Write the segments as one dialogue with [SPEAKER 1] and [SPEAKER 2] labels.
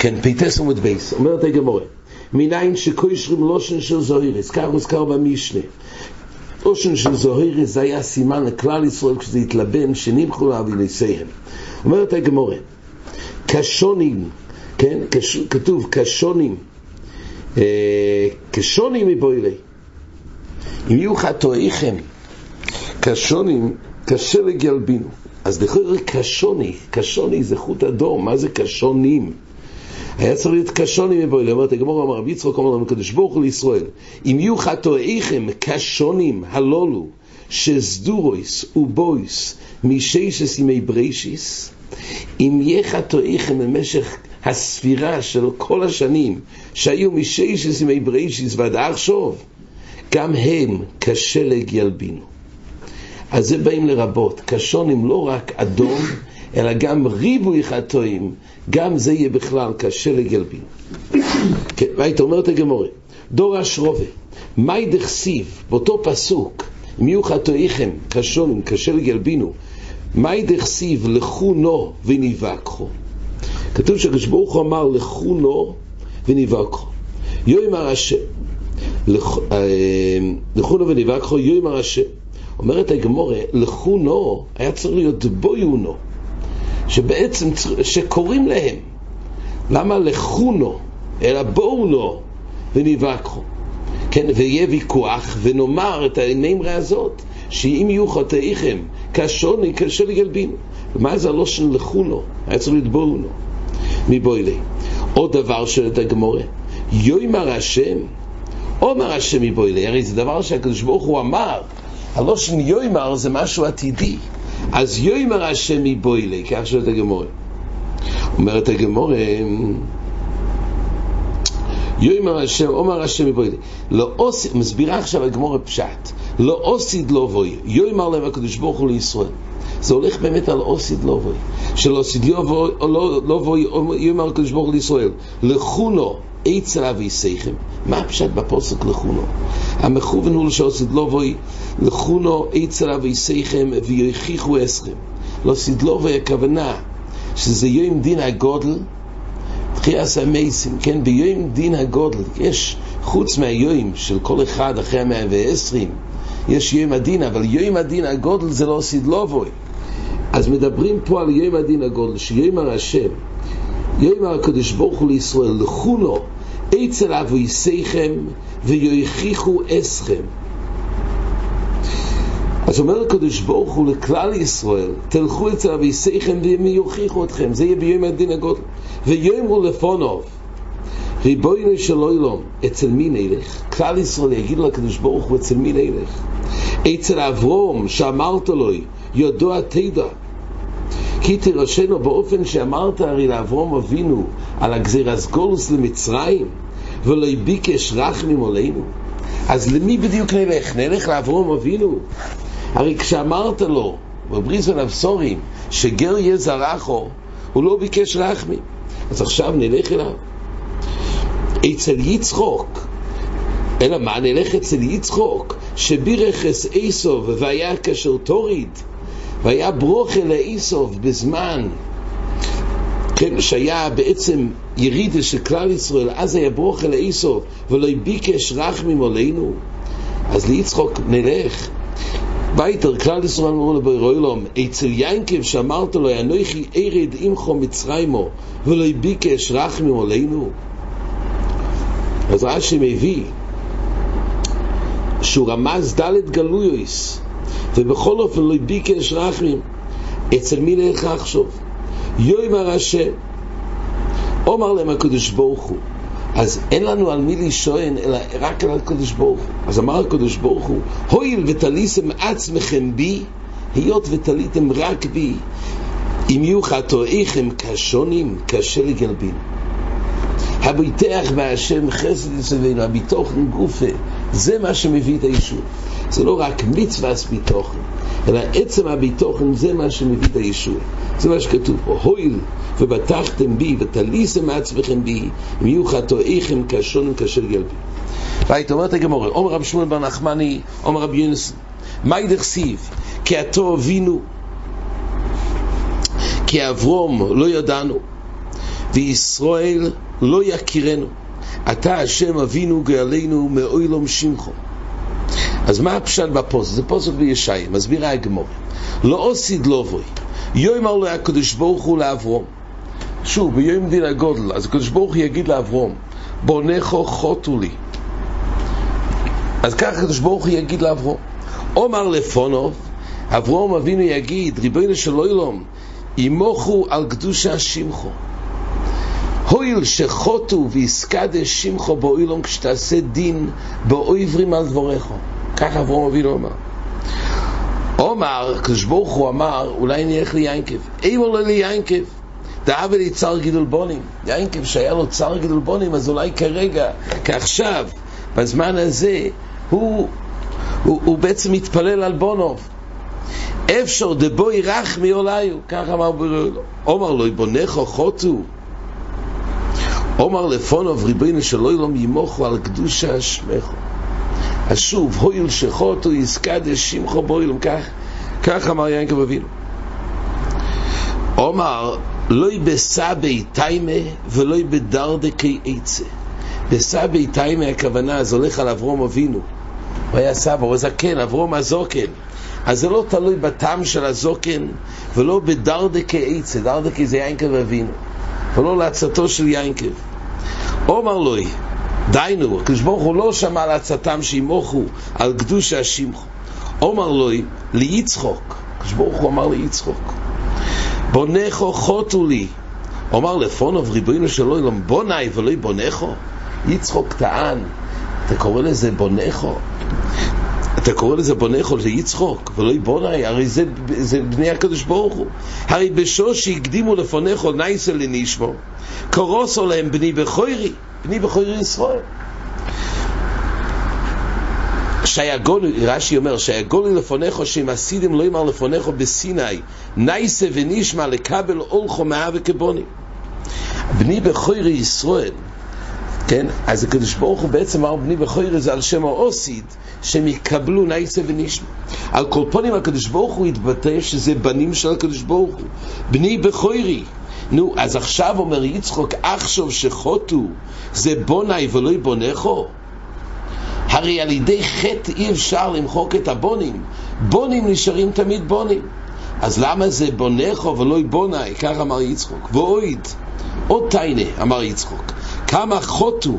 [SPEAKER 1] כן, פיתס עמוד בייס, אומרת הגמורה, מניין שקוישרים לושן של זוהירס, כך הוזכר במשנה. לושן של זוהירס זה היה סימן לכלל ישראל כשזה התלבן, שנמחו לאבינסיהם. אומרת הגמורה, קשונים, כן, קש, כתוב קשונים, אה, קשונים מבוילי. אם יהיו חטואיכם, קשונים, קשה לגלבינו. אז לכאורה כשני, כשני זה חוט אדום, מה זה כשנים? היה צריך להיות כשני מיבעי ליה, אומרת הגמרא אמר רבי יצחק אמר לנו קדוש ברוך הוא לישראל אם יהיו חטאיכם כשנים הללו שסדורות ובאות מששת ימי בראשית אם יהיה חטאיכם במשך הספירה של כל השנים שהיו מששת ימי בראשית ועד עכשיו גם הם כשלג ילבינו. אז זה באים לרבות, קשונים לא רק אדום, אלא גם ריבוי חטואים, גם זה יהיה בכלל קשה לגלבין. כן, והיית אומרת הגמורה, דור אשרובה, מאי דכסיב, באותו פסוק, אם יהיו חטואיכם, קשונים, קשה לגלבינו, מאי דכסיב לכו נו וניבקחו. כתוב שקדוש ברוך הוא אמר לכו נו וניבקחו. יאמר השם, לכו נו וניבקחו, יאמר השם. אומרת הגמורה, לכונו היה צריך להיות בויונו, שבעצם, שקוראים להם. למה לכונו, אלא בואונו ונבקחו. כן, ויהיה ויכוח, ונאמר את הנימרה הזאת, שאם יהיו חטאיכם כשוני, קשה לגלבין. ומה זה הלושן לכונו? היה צריך להיות בואונו. מבוילי. עוד דבר שואלת הגמורה, יוימר השם, אומר השם מבוילי, הרי זה דבר שהקדוש ברוך הוא אמר, הלושן יוימר זה משהו עתידי. אז יוימר השם מבוילי, כך שואלת הגמורה. אומרת הגמורה, יוימר השם, אומר השם מבוילי. לא אוסיד, מסבירה עכשיו הגמורה פשט. לא אוסיד לא בוי, יוימר להם הקדוש ברוך הוא לישראל. זה הולך באמת על אוסיד לא בוי. של אוסיד לא בוי, יאמר הקדוש ברוך לישראל. לכונו עצר אביסייכם. מה הפשט בפוסק לכונו? המכוון הוא שעוסיד לא בוי, לכונו עצר אביסייכם ויוכיחו אסכם. לא סידלובוי הכוונה שזה יום דין הגודל, תחייס המייסים, כן, ביום דין הגודל, יש חוץ מהיום של כל אחד אחרי המאה ועשרים, יש יום הדין, אבל יום הדין הגודל זה לא סידלובוי. אז מדברים פה על יום הדין הגודל, שיאמר השם, יאמר הקדוש ברוך הוא לישראל, לכונו אצל אבויסיכם ויוכיחו אסכם. אז אומר הקדוש ברוך הוא לכלל ישראל, תלכו אצל אבויסיכם והם יוכיחו אתכם, זה יהיה ביום הדין הגודל. ויאמרו לפונוב, ריבונו של עולם, אצל מי נלך? כלל ישראל יגידו לקדוש ברוך הוא, אצל מי נלך? אצל אברום, שאמרת לו, יודוע תדע. כי תירשנו באופן שאמרת הרי לאברום אבינו על הגזירס גולוס למצרים, ולא ביקש רחמים עלינו. אז למי בדיוק נלך? נלך לאברום אבינו? הרי כשאמרת לו, בבריס ונבסורים, שגר יהיה זרחו, הוא לא ביקש רחמים. אז עכשיו נלך אליו. אצל יצחוק, אלא מה, נלך אצל יצחוק, שבירכס איסוב והיה כאשר תוריד, והיה ברוכה לאיסוב בזמן, כן, שהיה בעצם ירידה של כלל ישראל, אז היה ברוכה לאיסוב, ולא ביקש רחמים עלינו, אז ליצחוק נלך. ביתר, כלל ישראל אמרו לבוירו אלום, אצל ינקב שאמרת לו, אנוכי ארד עמכו מצרימו, ולא ביקש רחמים עלינו. אז רש"י מביא שהוא רמז ד' גלויוס, ובכל אופן לא ביקש רחמים. אצל מי נלך עכשיו? יאמר השם, אומר להם הקדוש ברוך הוא. אז אין לנו על מי להישען, אלא רק על הקדוש ברוך הוא. אז אמר הקדוש ברוך הוא, הואיל ותליסם עצמכם בי, היות ותליתם רק בי, אם יהיו חטואיכם קשונים, קשה לגלבין. הביטח בהשם חסד יסבינו, הביטוחן גופה, זה מה שמביא את הישוב. זה לא רק מצווה ביטוחן, אלא עצם הביטוחן זה מה שמביא את הישוב. זה מה שכתוב פה, הואיל ובטחתם בי ותליסם מעצמכם בי, אם יהיו חטואיכם קשונים קשה לגלבין. והיית אומרת הגמורה, אומר רב שמואל בר נחמני, אומר רב יונסון, מה ידכסיב? כי הטוב הבינו, כי אברום לא ידענו. וישראל לא יכירנו. אתה השם אבינו גאלנו מאוילום שמחו. אז מה הפשט בפוסק? זה פוסק בישעיה, מסבירה הגמור. לא אוסיד לובוי, יאמר לו הקדוש ברוך הוא לאברום. שוב, ביום דין הגודל, אז הקדוש ברוך הוא יגיד לאברום, בונכו חוטו לי. אז ככה הקדוש ברוך הוא יגיד לאברום. עומר לפונוב, אברום אבינו יגיד, ריבונו של עולם, ימוכו על קדושה שמחו. הויל שחוטו ויסקדש שמחו באוילום כשתעשה דין באויברים על דבורכו. ככה אברום אבינו אמר. עומר, הקדוש ברוך הוא אמר, אולי נלך ליינקב. אימר לו ליינקב. דאב לי צר גידול בונים. יינקב שהיה לו צר גידול בונים, אז אולי כרגע, כעכשיו, בזמן הזה, הוא, הוא, הוא בעצם מתפלל על בונוב. אפשר דבוי רחמי אוליו, כך אמר בריאו. עומר לו, בונכו חוטו. עומר לפונוב ריבונו של עולם ימוכו על קדושה שמחו. אז שוב, הויל שחוטו יסקדש שמחו בוילום, כך, כך אמר יענקב אבינו. עומר, לא בסבי תיימה ולא בדרדקי עצה. בסבי תיימה הכוונה, אז הולך על אברום אבינו. הוא היה סבא, הוא זקן, אברום הזוקן. אז זה לא תלוי בטעם של הזוקן ולא בדרדקי עצה, דרדקי זה יינקב אבינו, ולא לעצתו של יינקב. אומר לוי, דיינו, הקדוש ברוך הוא לא שמע על עצתם שימוכו על קדוש השמחו. אומר לוי, ליצחוק, הקדוש ברוך הוא אמר ליצחוק, בונכו חוטו לי. אומר לפונוב ריבונו של עולם, בוני ולא בונכו. יצחוק טען, אתה קורא לזה בונכו? אתה קורא לזה בונכו, זה יצחוק, ולא בוני, הרי זה, זה בני הקדוש ברוך הוא. הרי בשוש שהקדימו לפונכו נייסה לנשמו, קורוסו להם בני בכוירי, בני בכוירי ישראל. שהיגולי, רש"י אומר, שהיגולי לפונכו שהם עשידים לא יאמר לפונכו בסיני, נייסה ונשמע לקבל אולכו מהווה כבוני. בני בכוירי ישראל, כן? אז הקדוש ברוך הוא בעצם אמר בני בכוירי זה על שם האוסיד, שהם יקבלו נייסה ונשמע. על כל פנים הקדוש ברוך הוא התבטא שזה בנים של הקדוש ברוך הוא. בני בכוירי. נו, אז עכשיו אומר יצחוק, עכשיו שחוטו זה בוני ולא בונכו? הרי על ידי חטא אי אפשר למחוק את הבונים. בונים נשארים תמיד בונים. אז למה זה בונכו ולא בוני? כך אמר יצחוק. ואויד, עוד תיינה, אמר יצחוק. כמה חוטו,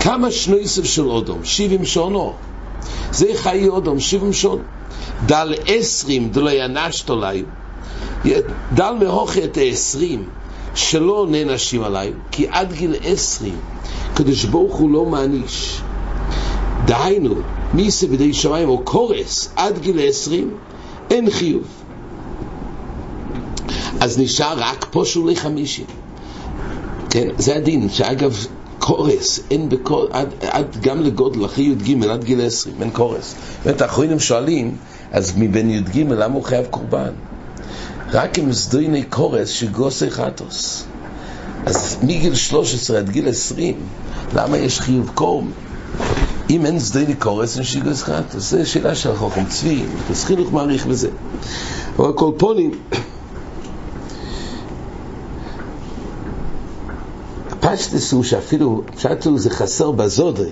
[SPEAKER 1] כמה שנויסף של אודום, שבעים שונו. זה חיי אודום, שבעים שונו. דל עשרים דלא ינשת עליי, דל מהוכי את העשרים, שלא נענשים עליי, כי עד גיל עשרים, קדוש ברוך הוא לא מעניש. דהיינו, מי זה בידי שמיים או קורס עד גיל עשרים, אין חיוב. אז נשאר רק פושולי חמישים. כן, זה הדין, שאגב, קורס, אין בכל, עד, עד גם לגודל, אחרי י"ג, עד גיל עשרים, אין קורס. באמת, האחרונים שואלים, אז מבין י"ג, למה הוא חייב קורבן? רק עם סדויני קורס שגוסי חטוס. אז מגיל 13 עד גיל 20, למה יש חיוב קורם? אם אין סדויני קורס, אין שיגוס חטוס. זו שאלה של חוכם צבי, אז חינוך מעריך בזה. אבל כל פונים, הפשטס הוא שאפילו, פשט הוא זה חסר בזודוי.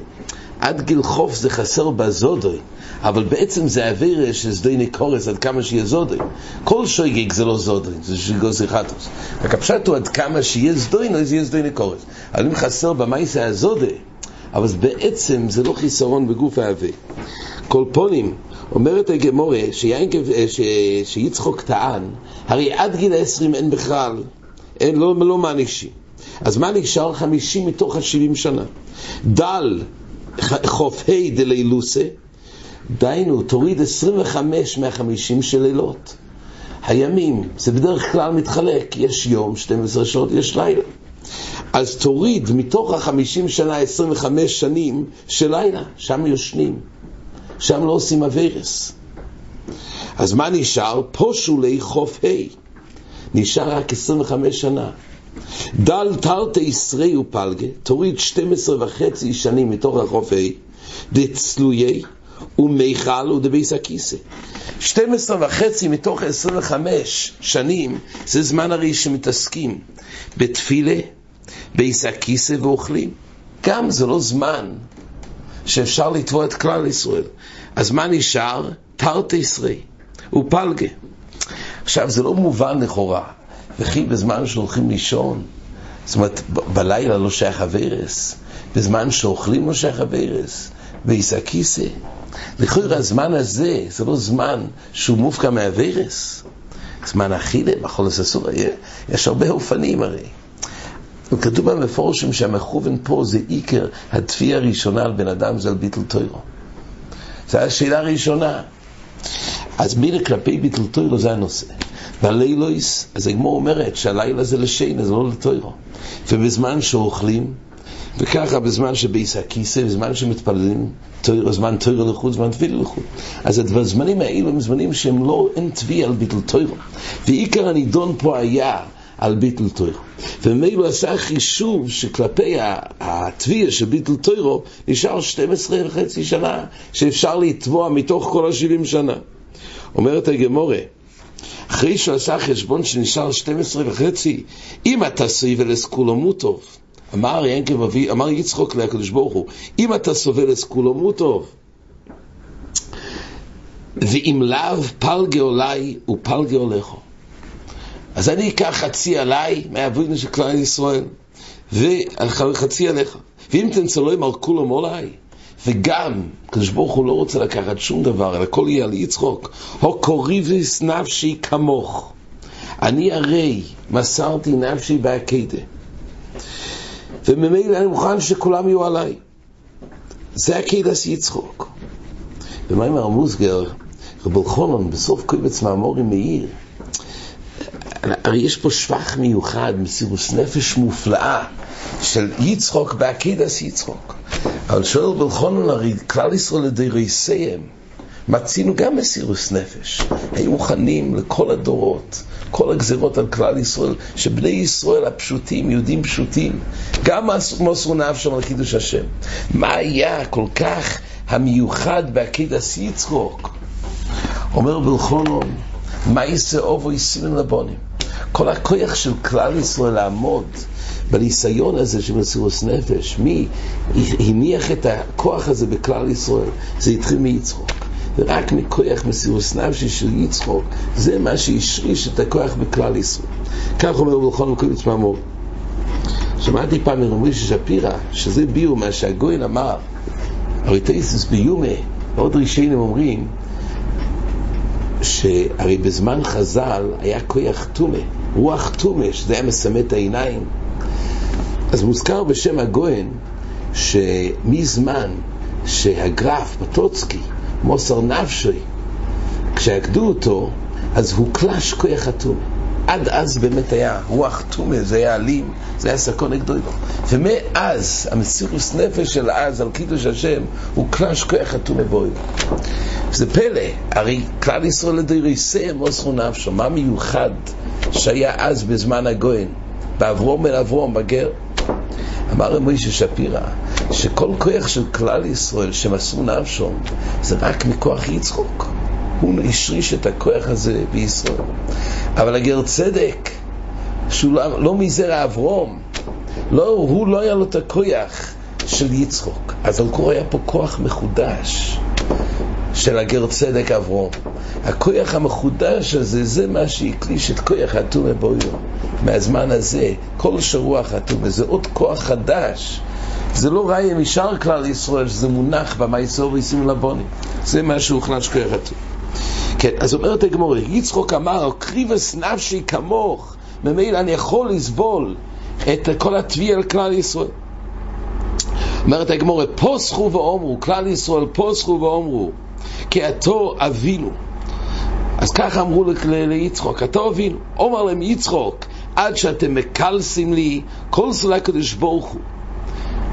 [SPEAKER 1] עד גיל חוף זה חסר בזודוי. אבל בעצם זה אוויר של שדויני קורס עד כמה שיהיה זודוי. כל שויגיג זה לא זודוי, זה שיגוס חטוס. רק הפשט הוא עד כמה שיהיה זדוינו, זה יהיה זדויני קורס. אבל אם חסר במייסה הזודוי, אבל בעצם זה לא חיסרון בגוף האוויר. כל פונים, אומרת הגמורה שיצחוק טען, הרי עד גיל העשרים אין בכלל, אין, לא, לא מענישים. אז מה נשאר? חמישים מתוך השבעים שנה. דל חוף ה' דלילוסה, דהיינו, תוריד 25 מהחמישים של לילות. הימים, זה בדרך כלל מתחלק, יש יום, 12 שעות, יש לילה. אז תוריד מתוך החמישים שנה, 25 שנים של לילה, שם יושנים, שם לא עושים אברס. אז מה נשאר? פושולי חוף ה', נשאר רק 25 שנה. דל תרתי ישרי ופלגה, תוריד 12 וחצי שנים מתוך החוף ה', דצלויי, ומיכל ודביס הכיסא. 12 וחצי מתוך 25 שנים זה זמן הרי שמתעסקים בתפילה, ביס הכיסא ואוכלים. גם זה לא זמן שאפשר לתבוע את כלל ישראל. אז מה נשאר? תרתי ישראל ופלגה. עכשיו, זה לא מובן לכאורה, וכי בזמן שהולכים לישון, זאת אומרת, בלילה לא שייך הווירס, בזמן שאוכלים לא שייך הווירס, בעיסא כיסא. לכאורה הזמן הזה, זה לא זמן שהוא מופקע מהווירס. זמן אכילה, בחולס אסור, יש הרבה אופנים הרי. וכתוב במפורשים שהמכוון פה זה עיקר התביעה הראשונה על בן אדם, זה על ביטל טוירו. זו השאלה הראשונה. אז מילה כלפי ביטל טוירו זה הנושא. והלילויס, אז הגמור אומרת שהלילה זה לשינה, זה לא לטוירו. ובזמן שאוכלים, וככה בזמן שבייס הכיסא, בזמן שמתפללים, תויר, זמן תויר לחוץ, זמן תפילה לחוץ. אז הזמנים האלו הם זמנים שהם לא, אין תביעה על ביטל תוירו. ועיקר הנידון פה היה על ביטל תוירו. ומילא עשה חישוב שכלפי התביעה של ביטל תוירו נשאר 12 וחצי שנה שאפשר לתבוע מתוך כל ה-70 שנה. אומרת הגמורה, אחרי שהוא עשה חשבון שנשאר 12 וחצי, אם אתה סובל אסכולו מוטוב, אמר ינקב אבי, אמר יצחוק לקדוש ברוך הוא, אם אתה סובל אסכולו מוטוב, ואם לאו פלגה עולי ופלגה עולךו. אז אני אקח חצי עליי מהאבוינו של כלל ישראל, וחצי עליך. ואם תנצלו על כולם עולי, וגם, הקדוש ברוך הוא לא רוצה לקחת שום דבר, אלא הכל יהיה על יצחוק. הו קוריביס נפשי כמוך. אני הרי מסרתי נפשי בעקדה. וממילא אני מוכן שכולם יהיו עליי. זה הקדס יצחוק. ומה עם הרמוסגר, רב אלחונן, בסוף קובץ מאמורי מאיר, הרי יש פה שבח מיוחד, מסירוס נפש מופלאה של יצחוק בעקידס יצחוק. אבל שואל בלחונן הרי כלל ישראל לדייריסיהם, מצינו גם מסירוס נפש. היו מוכנים לכל הדורות, כל הגזירות על כלל ישראל, שבני ישראל הפשוטים, יהודים פשוטים, גם מוסרו נפשם על קידוש השם. מה היה כל כך המיוחד בעקידס יצחוק? אומר בלחונן, מה יעשה אובו יסירים לבונים? כל הכוח של כלל ישראל לעמוד בניסיון הזה של מסירות נפש, מי הניח את הכוח הזה בכלל ישראל? זה התחיל מיצחוק. ורק מכוח מסירות נפשי של יצחוק, זה מה שהשריש את הכוח בכלל ישראל. כך אומר בלכון מקוביץ מאמור. שמעתי פעם מרומי שפירא, שזה ביור מה שהגוין אמר, הרי תאיסוס ביומה, עוד ראשונים אומרים, שהרי בזמן חז"ל היה כוח טומא, רוח טומא, שזה היה מסמא את העיניים. אז מוזכר בשם הגויין שמזמן שהגרף פטוצקי מוסר נפשי, כשעקדו אותו, אז הוא קלש כוח הטומא. עד אז באמת היה רוח טומא, זה היה אלים, זה היה סכון גדול. ומאז, המסירוס נפש של אז על קידוש השם, הוא קלש כוח הטומא בויו. זה פלא, הרי כלל ישראל לדריסי מוסרו נפשו, מה מיוחד שהיה אז בזמן הגויין, באברום אל אברום, בגר. אמר מוישה שפירא, שכל כוח של כלל ישראל שמסרו נפשו, זה רק מכוח יצחוק. הוא השריש את הכוח הזה בישראל. אבל הגר צדק, שהוא לא, לא מזרע אברום, לא, הוא לא היה לו את הכוח של יצחוק. אז על קור היה פה כוח מחודש. של הגר צדק אברום. הכוח המחודש הזה, זה מה שהקליש את כוח הטומא בויו. מהזמן הזה, כל שרוח הטומא, זה עוד כוח חדש. זה לא ראי משאר כלל ישראל, שזה מונח במייסור וישים לבונים. זה מה שהוכנס כוח הטומא. כן, אז אומרת הגמור, יצחוק אמר, קריבס נפשי כמוך, ממילא אני יכול לסבול את כל התביעה על כלל ישראל. אומרת הגמור, פוסחו ואומרו, כלל ישראל פוסחו ואומרו, כי אתו אבינו. אז ככה אמרו ליצחוק, אתו אבינו. אומר להם יצחוק, עד שאתם מקלסים לי, כל סולה הקדוש ברוך הוא.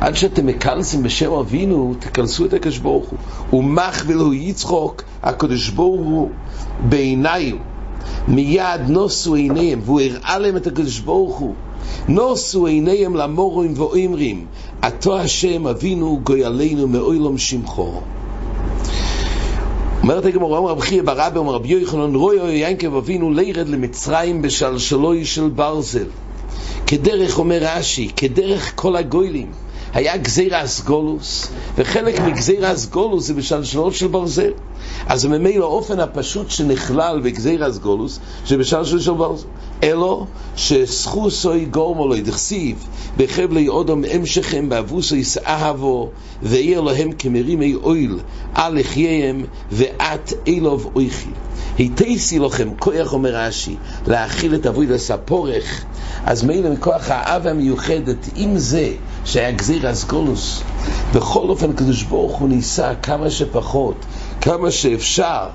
[SPEAKER 1] עד שאתם מקלסים בשם אבינו, תקלסו את הקדוש ברוך הוא. ומחווה לו יצחוק, הקדוש ברוך הוא בעיניו. מיד נוסו עיניהם, והוא הראה להם את הקדוש ברוך הוא. נוסו עיניהם למורים ואומרים, עתו השם אבינו גוי עלינו מאוילום שמחו. אומרת הגמור, אומר רב חייא ברבי, אומר רבי יוחנן, רוי אוי ינקב אבינו לירד למצרים בשלשלוי של ברזל. כדרך, אומר רש"י, כדרך כל הגוילים. היה גזיר אסגולוס, וחלק מגזיר אסגולוס זה בשלשלות של ברזל. אז ממילא האופן הפשוט שנכלל בגזיר אסגולוס, זה בשלשלות של ברזל. אלו שסחוסוי גורמו לו דכסיב בחבלי אודום המשכם באבוסויס אהבו ויהיה להם כמרימי אויל על לחייהם ואת אילוב אויכי. היטייסי לכם כוח אומר רש"י להאכיל את אבוי לספורך אז מילא מכוח האהבה המיוחדת עם זה שהיה גזיר אסגולוס בכל אופן קדוש ברוך הוא ניסה כמה שפחות כמה שאפשר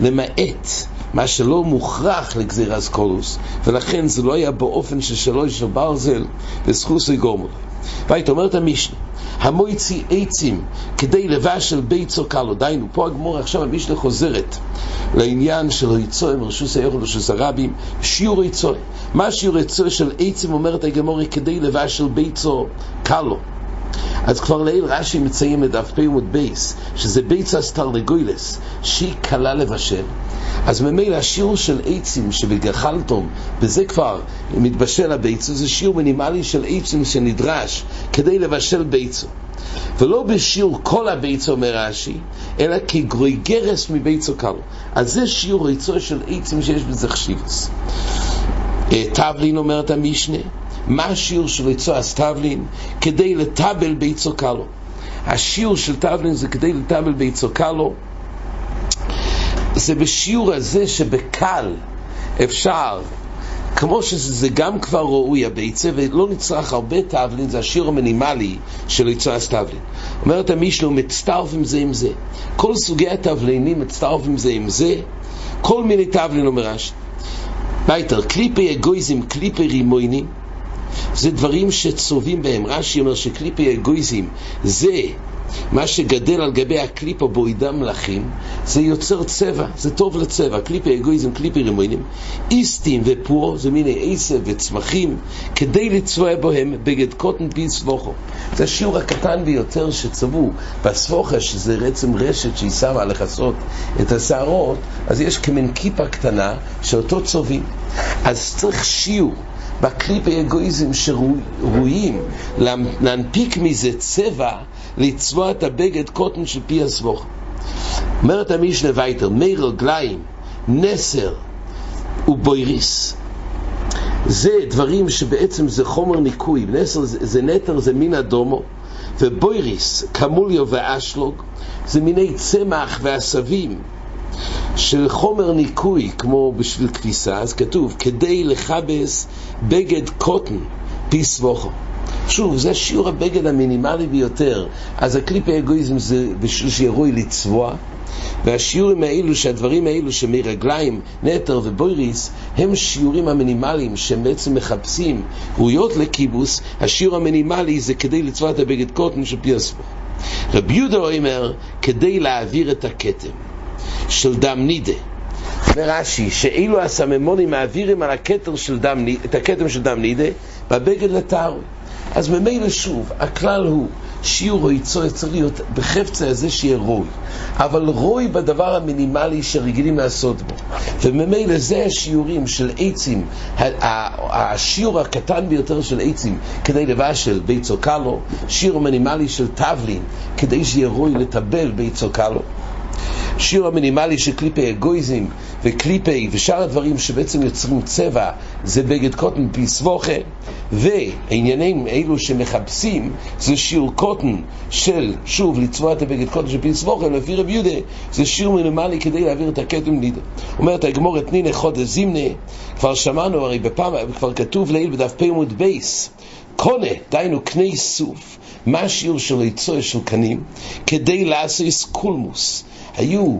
[SPEAKER 1] למעט מה שלא מוכרח לגזיר אסקולוס, ולכן זה לא היה באופן של שלוש של ברזל וסחוסי גורמול. והיית אומרת המשנה, המויצי עצים כדי לבשל ביצו קלו, דיינו, פה הגמור עכשיו המשנה חוזרת לעניין של היצוי, מרשוס היוכל ורשוס הרבים, שיעור היצוי. מה שיעור היצוי של עצים אומרת הגמור כדי לבשל ביצו קלו. אז כבר לעיל רש"י מציין לדף פ' עמוד בייס, שזה ביצה תרנגולס, שהיא קלה לבשל. אז ממילא השיעור של עצים שבגחלתום, וזה כבר מתבשל הביצו, זה שיעור מינימלי של עצים שנדרש כדי לבשל ביצו. ולא בשיעור כל הביצו אומר רש"י, אלא כגרוי גרס מביצו קלו. אז זה שיעור ריצו של עצים שיש בזה חשיבוס. תבלין אה, אומרת המשנה, מה השיעור של ריצו הסתבלין? כדי לטבל ביצו קלו. השיעור של טבלין זה כדי לטבל ביצו קלו. זה בשיעור הזה שבקל אפשר, כמו שזה גם כבר ראוי הביצה, ולא נצרך הרבה תבלין, זה השיעור המינימלי של הוצאת תבלין. אומרת מצטרף עם זה עם זה. כל סוגי התבלינים מצטרף עם זה עם זה, כל מיני תבלין אומר רש"י. ווייטער, קליפי אגוזים, קליפי רימונים, זה דברים שצובעים בהם. רש"י אומר שקליפי אגוזים זה מה שגדל על גבי הקליפה בעודם לחים, זה יוצר צבע, זה טוב לצבע. קליפי אגוזים, קליפי רימונים. איסטיס ופואה, זה מיני עשב וצמחים, כדי לצבוע בהם בגד קוטן בי סבוכו. זה השיעור הקטן ביותר שצבעו בסבוכה, שזה בעצם רשת שהיא שמה לכסות את השערות, אז יש כמין כיפה קטנה שאותו צובעים. אז צריך שיעור. בקליפי אגואיזם שראויים להנפיק מזה צבע לצבוע את הבגד קוטן של פי הסבוך. אומרת המשנה וייטר, מי רגליים, נסר ובויריס. זה דברים שבעצם זה חומר ניקוי, נסר זה, זה נטר, זה מין אדומו, ובויריס, קמוליו ואשלוג, זה מיני צמח ועשבים של חומר ניקוי, כמו בשביל כביסה, אז כתוב, כדי לכבס בגד קוטן, פי סבוכו. שוב, זה שיעור הבגד המינימלי ביותר. אז הקליפי אגואיזם זה בשביל שירוי לצבוע, והשיעורים האלו, שהדברים האלו שמרגליים, נטר ובויריס, הם שיעורים המינימליים שהם בעצם מחפשים ראויות לכיבוס, השיעור המינימלי זה כדי לצבוע את הבגד קוטן של פי הסבור. רבי יהודה אומר, כדי להעביר את הכתם של דם נידה. אומר רש"י, שאילו הסממונים מעבירים על הכתר של דם, את הכתם של דם נידה, בבגד לטהרוי. אז ממילא שוב, הכלל הוא שיעור או יצוא צריך להיות בחפצה הזה שיהיה רוי, אבל רוי בדבר המינימלי שרגילים לעשות בו. וממילא זה השיעורים של עצים, השיעור הקטן ביותר של עצים כדי לבשל ביצו קלו, שיעור מינימלי של טבלין כדי שיהיה רוי לטבל ביצו קלו. שיעור המינימלי של קליפי אגויזם וקליפי ושאר הדברים שבעצם יוצרים צבע זה בגד קוטן פיסבוכה ועניינים אלו שמחפשים זה שיעור קטן של שוב לצבוע את הבגד קטן של פי סבכה לפי רב יהודה זה שיעור מינימלי כדי להעביר את הכתם נידה אומרת הגמרא תנינא חדא זימנא כבר שמענו הרי בפעם כבר כתוב לעיל בדף פ' עמוד בית קנה דהיינו קני סוף מה השיעור של ההוצאה של קנים? כדי לעשות קולמוס היו,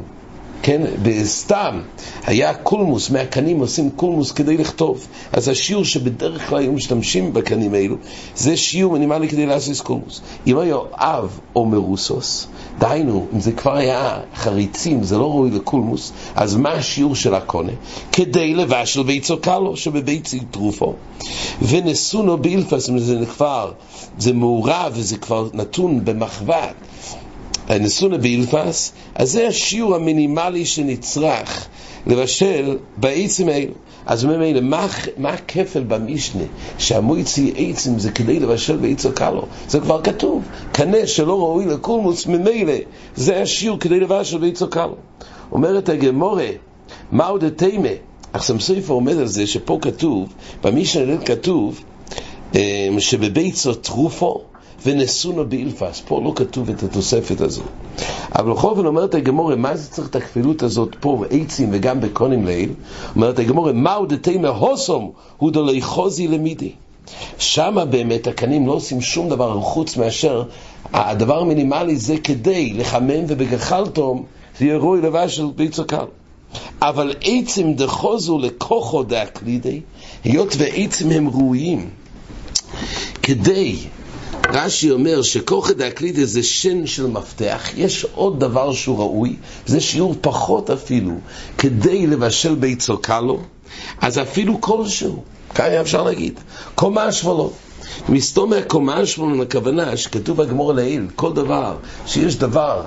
[SPEAKER 1] כן, בסתם, היה קולמוס, מהקנים עושים קולמוס כדי לכתוב. אז השיעור שבדרך כלל היו משתמשים בקנים האלו, זה שיעור מינימלי כדי לעשות קולמוס. אם היה אב או מרוסוס, דהיינו, אם זה כבר היה חריצים, זה לא ראוי לקולמוס, אז מה השיעור של הקונה? כדי לבשל ביצו קלו, שבביצי תרופו. ונסונו באילפס, זה כבר, זה מעורב וזה כבר נתון במחבת. הנסונה באילפס, אז זה השיעור המינימלי שנצרך לבשל בעצם האלו. אז ממילא, מה, מה הכפל במשנה? שהמויצי עצם זה כדי לבשל בעצו קלו. זה כבר כתוב. קנה שלא ראוי לקולמוס, ממילא, זה השיעור כדי לבשל בעצו קלו. אומרת הגמורה, מהו דתימה? עכשיו סופר עומד על זה שפה כתוב, במשנה כתוב, אמ, שבביצו תרופו ונסונו באילפס. פה לא כתוב את התוספת הזו. אבל בכל אופן אומרת הגמורה, מה זה צריך את הכפילות הזאת פה, בעצים וגם בקונים ליל? אומרת הגמורה, מהו דתימה הוסום הוא דולי חוזי למידי. שמה באמת הקנים לא עושים שום דבר חוץ מאשר הדבר המינימלי זה כדי לחמם ובגחלתום זה רוי לבש של ביצו קל. אבל עצם דחוזו לכוחו דאקלידי, היות ועצם הם ראויים כדי רש"י אומר שכוחא דאקלידא זה שן של מפתח, יש עוד דבר שהוא ראוי, זה שיעור פחות אפילו, כדי לבשל ביצו קלו, אז אפילו כלשהו, ככה אפשר להגיד, קומה השבלות. מסתום קומה השבלות, הכוונה שכתוב בגמור לעיל, כל דבר, שיש דבר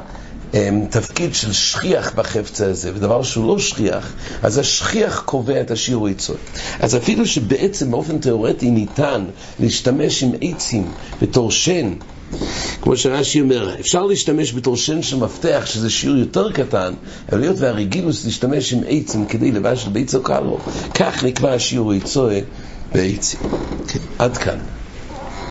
[SPEAKER 1] תפקיד של שכיח בחפצה הזה, ודבר שהוא לא שכיח, אז השכיח קובע את השיעור עצות. אז אפילו שבעצם באופן תיאורטי ניתן להשתמש עם עצים בתור שן, כמו שרש"י אומר, אפשר להשתמש בתור שן של מפתח, שזה שיעור יותר קטן, אבל היות והרגילוס להשתמש עם עצים כדי לבשל ביצו קלו, כך נקבע השיעור עצוי בעצים. כן, עד כאן.